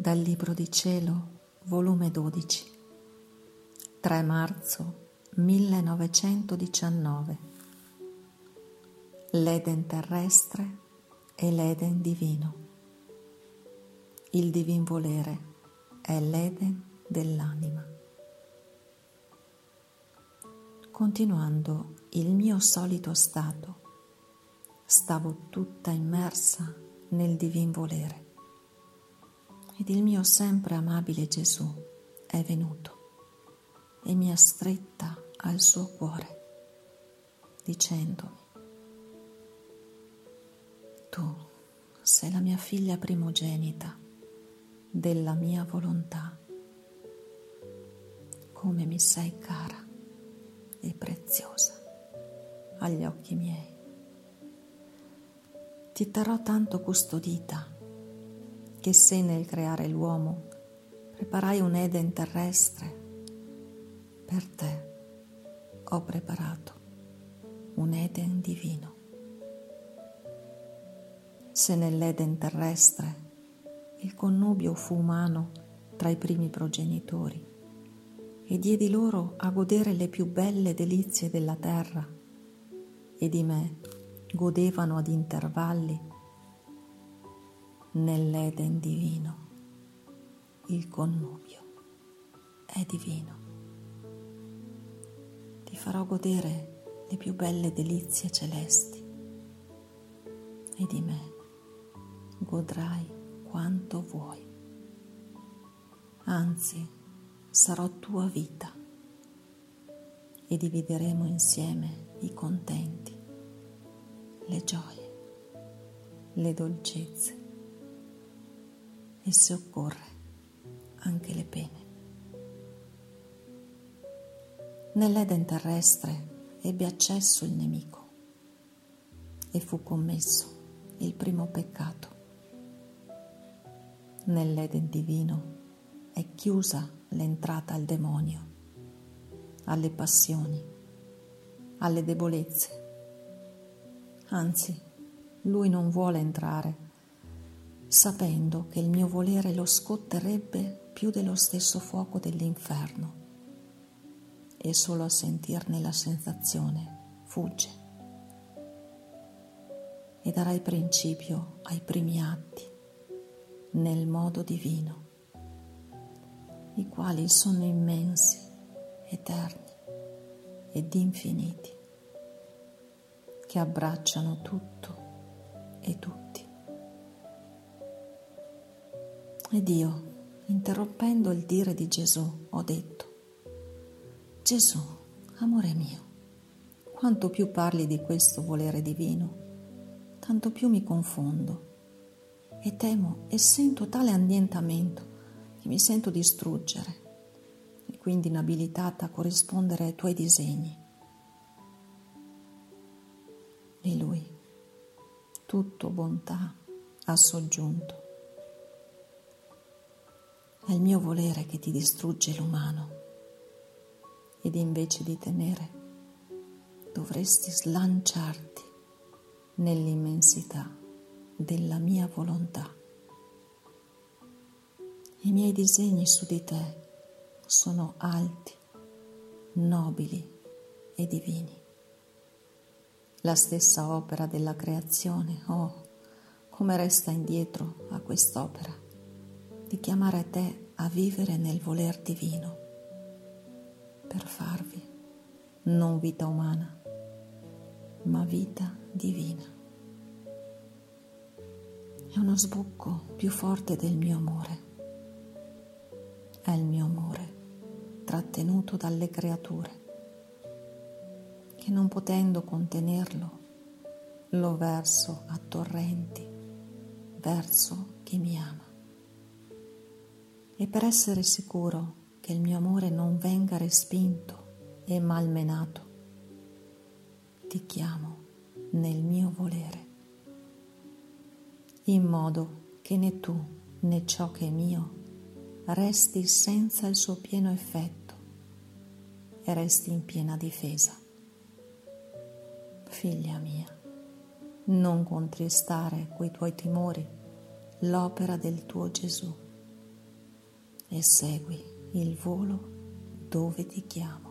Dal Libro di Cielo, volume 12, 3 marzo 1919. L'Eden terrestre e l'Eden divino. Il divin volere è l'Eden dell'anima. Continuando il mio solito stato, stavo tutta immersa nel divin volere ed il mio sempre amabile Gesù è venuto e mi ha stretta al suo cuore, dicendomi, tu sei la mia figlia primogenita della mia volontà, come mi sei cara e preziosa agli occhi miei. Ti terrò tanto custodita che se nel creare l'uomo preparai un Eden terrestre, per te ho preparato un Eden divino. Se nell'Eden terrestre il connubio fu umano tra i primi progenitori e diedi loro a godere le più belle delizie della terra e di me godevano ad intervalli nell'Eden divino. Il connubio è divino. Ti farò godere le più belle delizie celesti e di me godrai quanto vuoi. Anzi, sarò tua vita e divideremo insieme i contenti, le gioie, le dolcezze e se occorre anche le pene. Nell'Eden terrestre ebbe accesso il nemico e fu commesso il primo peccato. Nell'Eden divino è chiusa l'entrata al demonio, alle passioni, alle debolezze. Anzi, lui non vuole entrare sapendo che il mio volere lo scotterebbe più dello stesso fuoco dell'inferno e solo a sentirne la sensazione fugge e darai principio ai primi atti nel modo divino, i quali sono immensi, eterni ed infiniti, che abbracciano tutto e tutti. Ed io, interrompendo il dire di Gesù, ho detto, Gesù, amore mio, quanto più parli di questo volere divino, tanto più mi confondo e temo e sento tale annientamento che mi sento distruggere e quindi inabilitata a corrispondere ai tuoi disegni. E lui, tutto bontà, ha soggiunto è il mio volere che ti distrugge l'umano ed invece di temere dovresti slanciarti nell'immensità della mia volontà. I miei disegni su di te sono alti, nobili e divini. La stessa opera della creazione, oh, come resta indietro a quest'opera di chiamare te a vivere nel voler divino, per farvi non vita umana, ma vita divina. È uno sbocco più forte del mio amore. È il mio amore trattenuto dalle creature, che non potendo contenerlo, lo verso a torrenti verso chi mi ama e per essere sicuro che il mio amore non venga respinto e malmenato, ti chiamo nel mio volere, in modo che né tu né ciò che è mio resti senza il suo pieno effetto e resti in piena difesa. Figlia mia, non contristare coi tuoi timori l'opera del tuo Gesù e segui il volo dove ti chiamo.